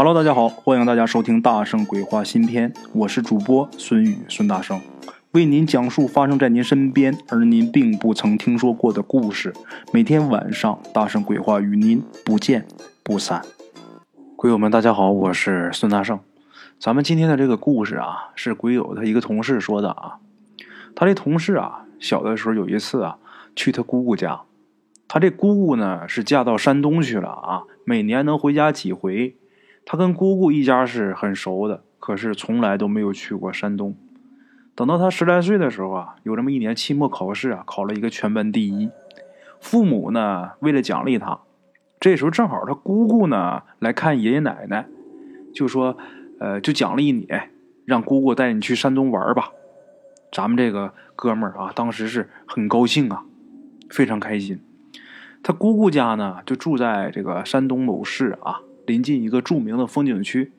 Hello，大家好，欢迎大家收听《大圣鬼话》新篇，我是主播孙宇孙大圣，为您讲述发生在您身边而您并不曾听说过的故事。每天晚上，《大圣鬼话》与您不见不散。鬼友们，大家好，我是孙大圣。咱们今天的这个故事啊，是鬼友他一个同事说的啊。他这同事啊，小的时候有一次啊，去他姑姑家。他这姑姑呢，是嫁到山东去了啊，每年能回家几回。他跟姑姑一家是很熟的，可是从来都没有去过山东。等到他十来岁的时候啊，有这么一年期末考试啊，考了一个全班第一。父母呢，为了奖励他，这时候正好他姑姑呢来看爷爷奶奶，就说：“呃，就奖励你，让姑姑带你去山东玩吧。”咱们这个哥们儿啊，当时是很高兴啊，非常开心。他姑姑家呢，就住在这个山东某市啊。临近一个著名的风景区，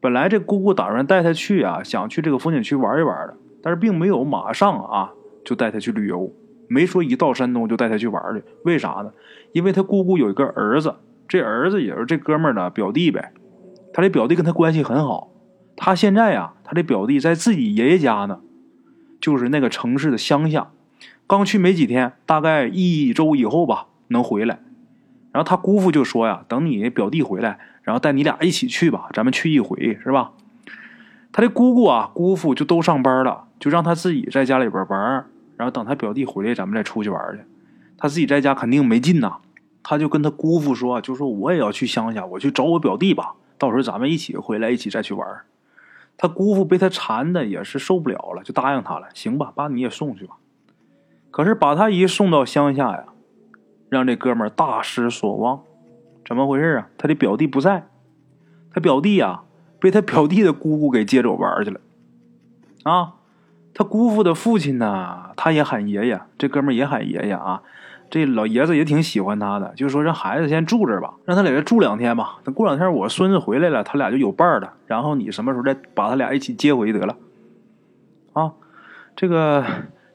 本来这姑姑打算带他去啊，想去这个风景区玩一玩的，但是并没有马上啊就带他去旅游，没说一到山东就带他去玩去。为啥呢？因为他姑姑有一个儿子，这儿子也是这哥们儿的表弟呗。他这表弟跟他关系很好，他现在呀，他这表弟在自己爷爷家呢，就是那个城市的乡下，刚去没几天，大概一周以后吧能回来。然后他姑父就说呀：“等你表弟回来，然后带你俩一起去吧，咱们去一回，是吧？”他的姑姑啊、姑父就都上班了，就让他自己在家里边玩。然后等他表弟回来，咱们再出去玩去。他自己在家肯定没劲呐，他就跟他姑父说：“就说我也要去乡下，我去找我表弟吧，到时候咱们一起回来，一起再去玩。”他姑父被他缠的也是受不了了，就答应他了：“行吧，把你也送去吧。”可是把他一送到乡下呀。让这哥们大失所望，怎么回事啊？他的表弟不在，他表弟呀被他表弟的姑姑给接走玩去了。啊，他姑父的父亲呢，他也喊爷爷，这哥们也喊爷爷啊。这老爷子也挺喜欢他的，就说让孩子先住这吧，让他在这住两天吧。等过两天我孙子回来了，他俩就有伴了。然后你什么时候再把他俩一起接回得了。啊，这个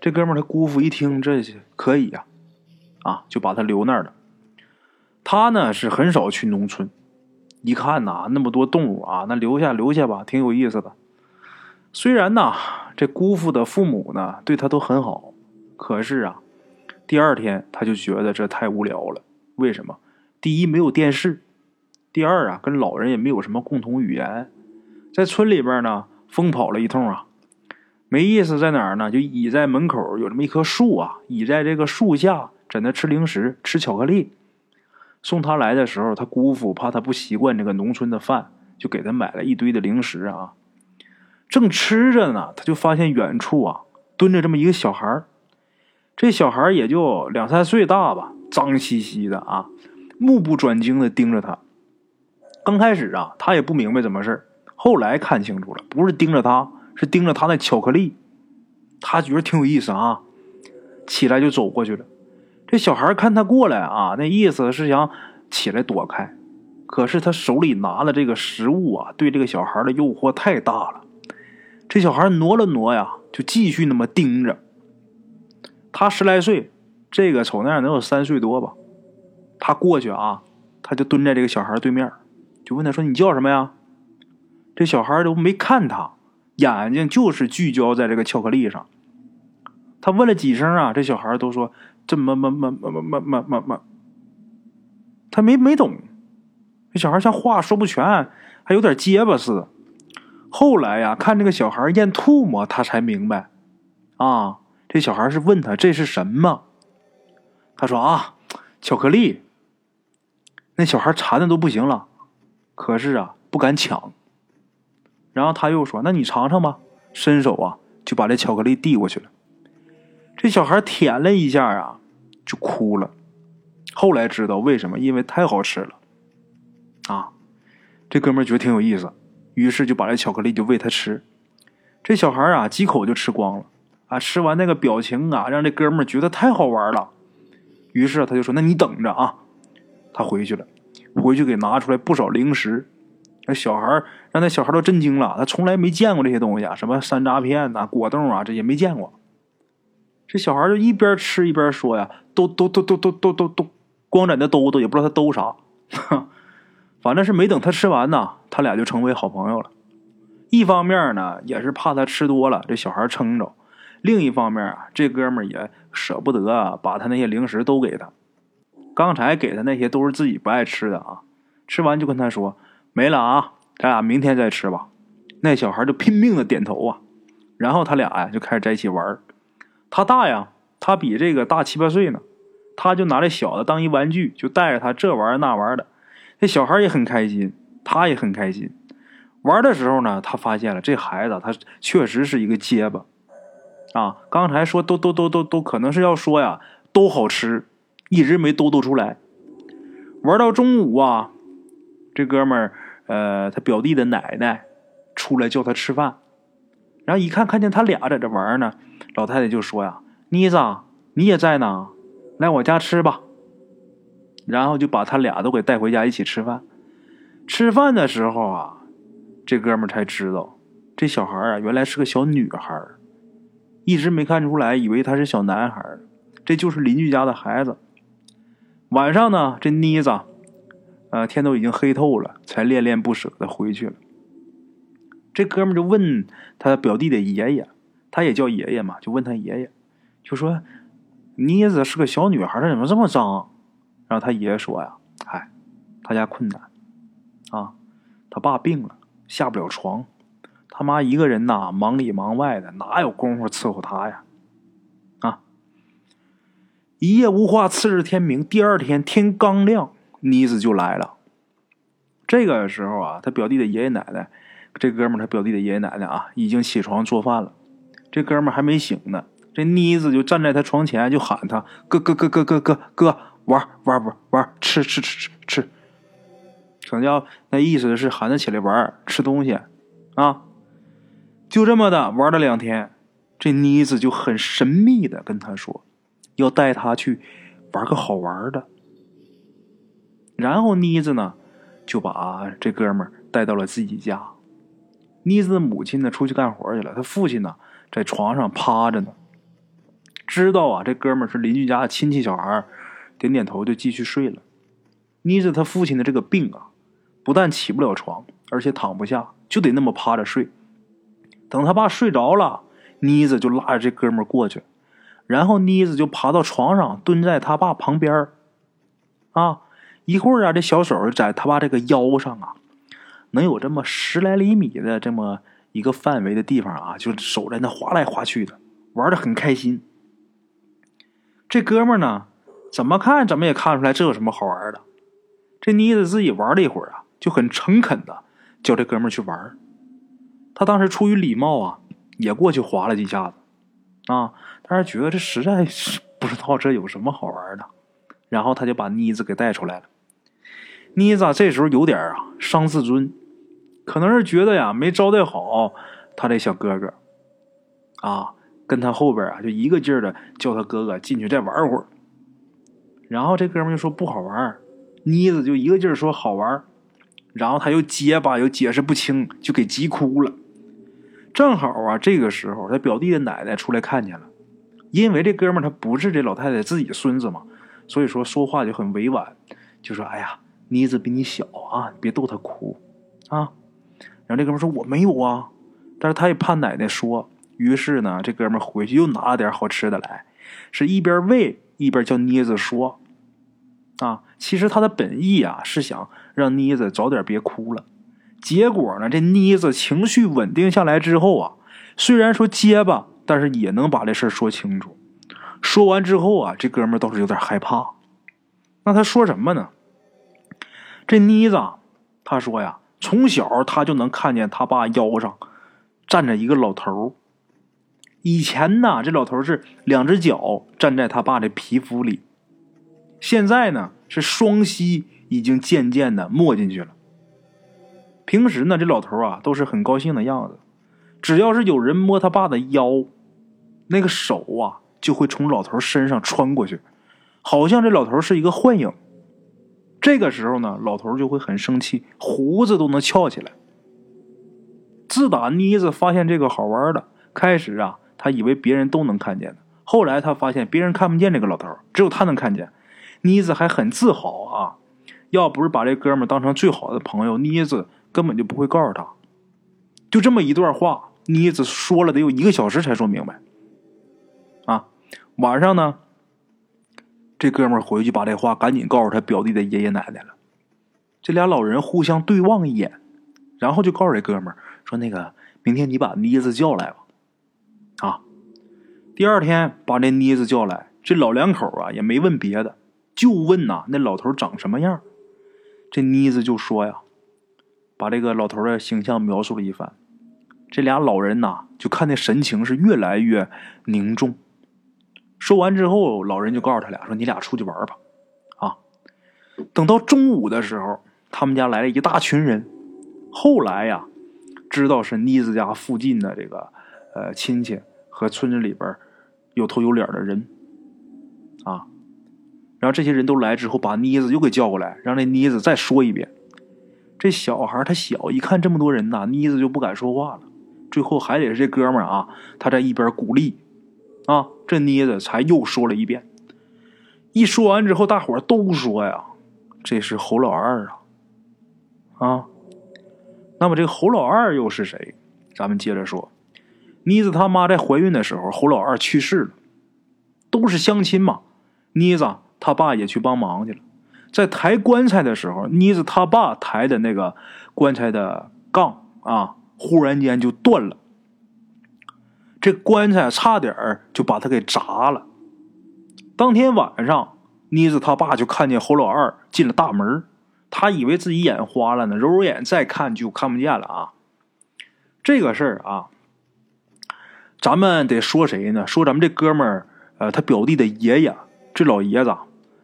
这哥们他姑父一听，这可以呀。啊，啊就把他留那儿了。他呢是很少去农村，一看呐那么多动物啊，那留下留下吧，挺有意思的。虽然呐这姑父的父母呢对他都很好，可是啊，第二天他就觉得这太无聊了。为什么？第一没有电视，第二啊跟老人也没有什么共同语言，在村里边呢疯跑了一通啊，没意思在哪儿呢？就倚在门口有这么一棵树啊，倚在这个树下。在那吃零食，吃巧克力。送他来的时候，他姑父怕他不习惯这个农村的饭，就给他买了一堆的零食啊。正吃着呢，他就发现远处啊蹲着这么一个小孩这小孩也就两三岁大吧，脏兮兮的啊，目不转睛的盯着他。刚开始啊，他也不明白怎么事后来看清楚了，不是盯着他，是盯着他那巧克力。他觉得挺有意思啊，起来就走过去了。这小孩看他过来啊，那意思是想起来躲开，可是他手里拿的这个食物啊，对这个小孩的诱惑太大了。这小孩挪了挪呀，就继续那么盯着。他十来岁，这个瞅那样能有三岁多吧。他过去啊，他就蹲在这个小孩对面，就问他说：“你叫什么呀？”这小孩都没看他，眼睛就是聚焦在这个巧克力上。他问了几声啊，这小孩都说。这么么么么么么么么么，他没没懂，这小孩像话说不全，还有点结巴似的。后来呀，看这个小孩咽吐沫，他才明白，啊，这小孩是问他这是什么？他说啊，巧克力。那小孩馋的都不行了，可是啊，不敢抢。然后他又说：“那你尝尝吧。”伸手啊，就把这巧克力递过去了。这小孩舔了一下啊。就哭了，后来知道为什么？因为太好吃了，啊！这哥们觉得挺有意思，于是就把这巧克力就喂他吃。这小孩啊，几口就吃光了，啊！吃完那个表情啊，让这哥们觉得太好玩了。于是他就说：“那你等着啊！”他回去了，回去给拿出来不少零食。那小孩让那小孩都震惊了，他从来没见过这些东西啊，什么山楂片呐、果冻啊，这些没见过。这小孩就一边吃一边说呀：“都都都都都都都都，光在那兜兜，也不知道他兜啥。”反正是没等他吃完呢，他俩就成为好朋友了。一方面呢，也是怕他吃多了这小孩撑着；另一方面啊，这哥们儿也舍不得，把他那些零食都给他。刚才给他那些都是自己不爱吃的啊，吃完就跟他说没了啊，咱俩明天再吃吧。那小孩就拼命的点头啊，然后他俩呀就开始在一起玩他大呀，他比这个大七八岁呢，他就拿这小的当一玩具，就带着他这玩那玩的。这小孩也很开心，他也很开心。玩的时候呢，他发现了这孩子他确实是一个结巴啊。刚才说都都都都都可能是要说呀，都好吃，一直没兜兜出来。玩到中午啊，这哥们儿呃，他表弟的奶奶出来叫他吃饭，然后一看看见他俩在这玩呢，老太太就说呀：“妮子，你也在呢，来我家吃吧。”然后就把他俩都给带回家一起吃饭。吃饭的时候啊，这哥们才知道，这小孩啊原来是个小女孩，一直没看出来，以为他是小男孩。这就是邻居家的孩子。晚上呢，这妮子，呃，天都已经黑透了，才恋恋不舍的回去了。这哥们就问他表弟的爷爷，他也叫爷爷嘛，就问他爷爷，就说妮子是个小女孩，她怎么这么脏？然后他爷爷说呀：“哎，他家困难啊，他爸病了，下不了床，他妈一个人呐，忙里忙外的，哪有功夫伺候他呀？啊！一夜无话，次日天明，第二天天刚亮，妮子就来了。这个时候啊，他表弟的爷爷奶奶，这哥们他表弟的爷爷奶奶啊，已经起床做饭了，这哥们还没醒呢。这妮子就站在他床前，就喊他哥哥哥哥哥哥哥。”玩玩玩玩，吃吃吃吃吃，怎叫那意思是喊他起来玩吃东西啊？就这么的玩了两天，这妮子就很神秘的跟他说，要带他去玩个好玩的。然后妮子呢就把这哥们带到了自己家。妮子的母亲呢出去干活去了，他父亲呢在床上趴着呢。知道啊，这哥们是邻居家的亲戚小孩。点点头就继续睡了。妮子他父亲的这个病啊，不但起不了床，而且躺不下，就得那么趴着睡。等他爸睡着了，妮子就拉着这哥们过去，然后妮子就爬到床上，蹲在他爸旁边啊，一会儿啊，这小手在他爸这个腰上啊，能有这么十来厘米的这么一个范围的地方啊，就手在那划来划去的，玩的很开心。这哥们呢？怎么看怎么也看出来这有什么好玩的。这妮子自己玩了一会儿啊，就很诚恳的叫这哥们去玩。他当时出于礼貌啊，也过去划了几下子啊，但是觉得这实在是不知道这有什么好玩的。然后他就把妮子给带出来了。妮子这时候有点啊伤自尊，可能是觉得呀没招待好他这小哥哥啊，跟他后边啊就一个劲儿的叫他哥哥进去再玩会儿。然后这哥们就说不好玩妮子就一个劲儿说好玩然后他又结巴又解释不清，就给急哭了。正好啊，这个时候他表弟的奶奶出来看见了，因为这哥们他不是这老太太自己孙子嘛，所以说说话就很委婉，就说：“哎呀，妮子比你小啊，别逗她哭啊。”然后这哥们说：“我没有啊。”但是他也怕奶奶说，于是呢，这哥们回去又拿了点好吃的来，是一边喂。一边叫妮子说：“啊，其实他的本意啊是想让妮子早点别哭了。结果呢，这妮子情绪稳定下来之后啊，虽然说结巴，但是也能把这事说清楚。说完之后啊，这哥们倒是有点害怕。那他说什么呢？这妮子他说呀，从小他就能看见他爸腰上站着一个老头以前呢，这老头是两只脚站在他爸的皮肤里，现在呢是双膝已经渐渐的没进去了。平时呢，这老头啊都是很高兴的样子，只要是有人摸他爸的腰，那个手啊就会从老头身上穿过去，好像这老头是一个幻影。这个时候呢，老头就会很生气，胡子都能翘起来。自打妮子发现这个好玩的，开始啊。他以为别人都能看见的，后来他发现别人看不见这个老头，只有他能看见。妮子还很自豪啊，要不是把这哥们当成最好的朋友，妮子根本就不会告诉他。就这么一段话，妮子说了得有一个小时才说明白。啊，晚上呢，这哥们回去把这话赶紧告诉他表弟的爷爷奶奶了。这俩老人互相对望一眼，然后就告诉这哥们说：“那个，明天你把妮子叫来吧。”啊，第二天把这妮子叫来，这老两口啊也没问别的，就问呐那老头长什么样。这妮子就说呀，把这个老头的形象描述了一番。这俩老人呐就看那神情是越来越凝重。说完之后，老人就告诉他俩说：“你俩出去玩吧。”啊，等到中午的时候。他们家来了一大群人，后来呀，知道是妮子家附近的这个呃亲戚和村子里边有头有脸的人啊，然后这些人都来之后，把妮子又给叫过来，让那妮子再说一遍。这小孩他小，一看这么多人呐，妮子就不敢说话了。最后还得是这哥们儿啊，他在一边鼓励啊，这妮子才又说了一遍。一说完之后，大伙都说呀：“这是侯老二啊。”啊，那么这个侯老二又是谁？咱们接着说，妮子他妈在怀孕的时候，侯老二去世了，都是相亲嘛。妮子他爸也去帮忙去了，在抬棺材的时候，妮子他爸抬的那个棺材的杠啊，忽然间就断了，这棺材差点就把他给砸了。当天晚上，妮子他爸就看见侯老二进了大门。他以为自己眼花了呢，揉揉眼再看就看不见了啊！这个事儿啊，咱们得说谁呢？说咱们这哥们儿，呃，他表弟的爷爷，这老爷子，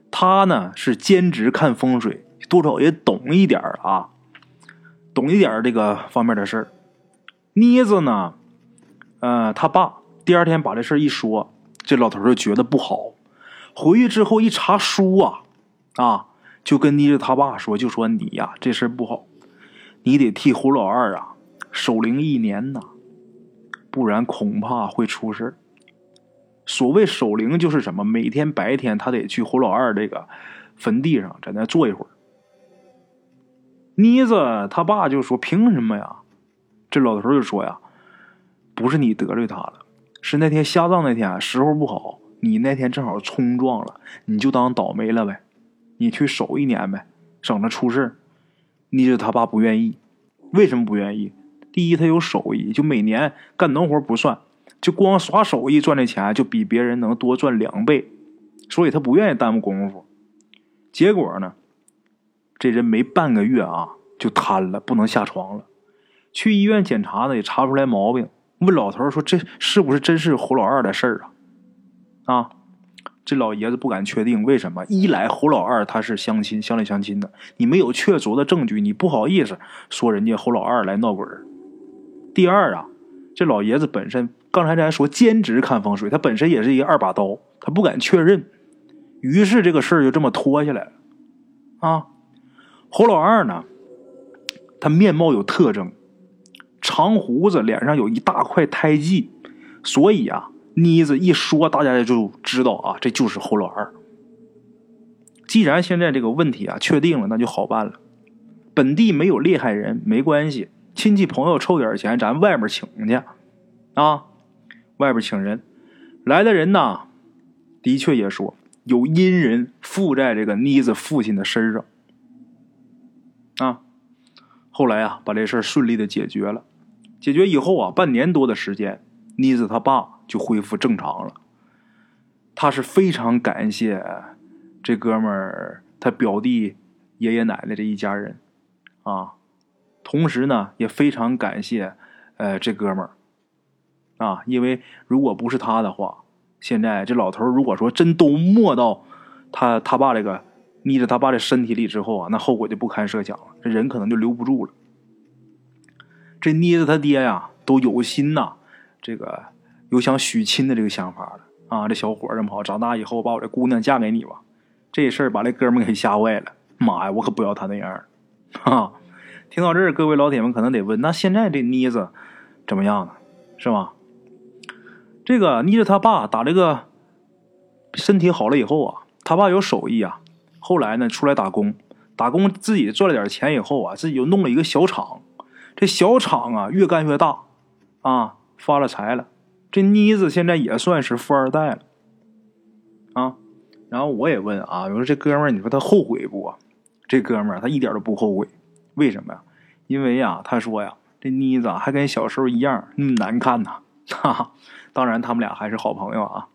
他呢是兼职看风水，多少也懂一点啊，懂一点这个方面的事儿。妮子呢，呃，他爸第二天把这事儿一说，这老头就觉得不好，回去之后一查书啊，啊。就跟妮子他爸说，就说你呀，这事不好，你得替胡老二啊守灵一年呐，不然恐怕会出事所谓守灵就是什么？每天白天他得去胡老二这个坟地上，在那坐一会儿。妮子他爸就说：“凭什么呀？”这老头就说：“呀，不是你得罪他了，是那天下葬那天时候不好，你那天正好冲撞了，你就当倒霉了呗。”你去守一年呗，省得出事妮子他爸不愿意，为什么不愿意？第一，他有手艺，就每年干农活不算，就光耍手艺赚的钱就比别人能多赚两倍，所以他不愿意耽误功夫。结果呢，这人没半个月啊就瘫了，不能下床了。去医院检查呢，也查不出来毛病。问老头说：“这是不是真是胡老二的事儿啊？”啊。这老爷子不敢确定，为什么？一来侯老二他是相亲，乡里相亲的，你没有确凿的证据，你不好意思说人家侯老二来闹鬼第二啊，这老爷子本身刚才咱说兼职看风水，他本身也是一个二把刀，他不敢确认，于是这个事儿就这么拖下来了。啊，侯老二呢，他面貌有特征，长胡子，脸上有一大块胎记，所以啊。妮子一说，大家就知道啊，这就是侯老二。既然现在这个问题啊确定了，那就好办了。本地没有厉害人，没关系，亲戚朋友凑点钱，咱外面请去啊。外边请人来的人呢，的确也说有阴人附在这个妮子父亲的身上啊。后来啊，把这事顺利的解决了。解决以后啊，半年多的时间，妮子他爸。就恢复正常了。他是非常感谢这哥们儿他表弟爷爷奶奶这一家人啊，同时呢也非常感谢呃这哥们儿啊，因为如果不是他的话，现在这老头如果说真都没到他他爸这个捏着他爸的身体里之后啊，那后果就不堪设想了，这人可能就留不住了。这妮子他爹呀都有心呐，这个。有想许亲的这个想法了啊！这小伙这么好，长大以后把我这姑娘嫁给你吧。这事儿把这哥们给吓坏了。妈呀，我可不要他那样哈！听到这儿，各位老铁们可能得问：那现在这妮子怎么样了？是吧？这个妮子他爸打这个身体好了以后啊，他爸有手艺啊。后来呢，出来打工，打工自己赚了点钱以后啊，自己又弄了一个小厂。这小厂啊，越干越大，啊，发了财了。这妮子现在也算是富二代了，啊。然后我也问啊，我说这哥们儿，你说他后悔不？这哥们儿他一点都不后悔，为什么呀？因为呀，他说呀，这妮子还跟小时候一样那么难看呐。哈哈，当然他们俩还是好朋友啊。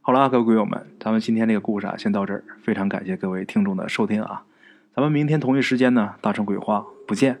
好了，各位鬼友们，咱们今天这个故事啊，先到这儿。非常感谢各位听众的收听啊，咱们明天同一时间呢，大成鬼话不见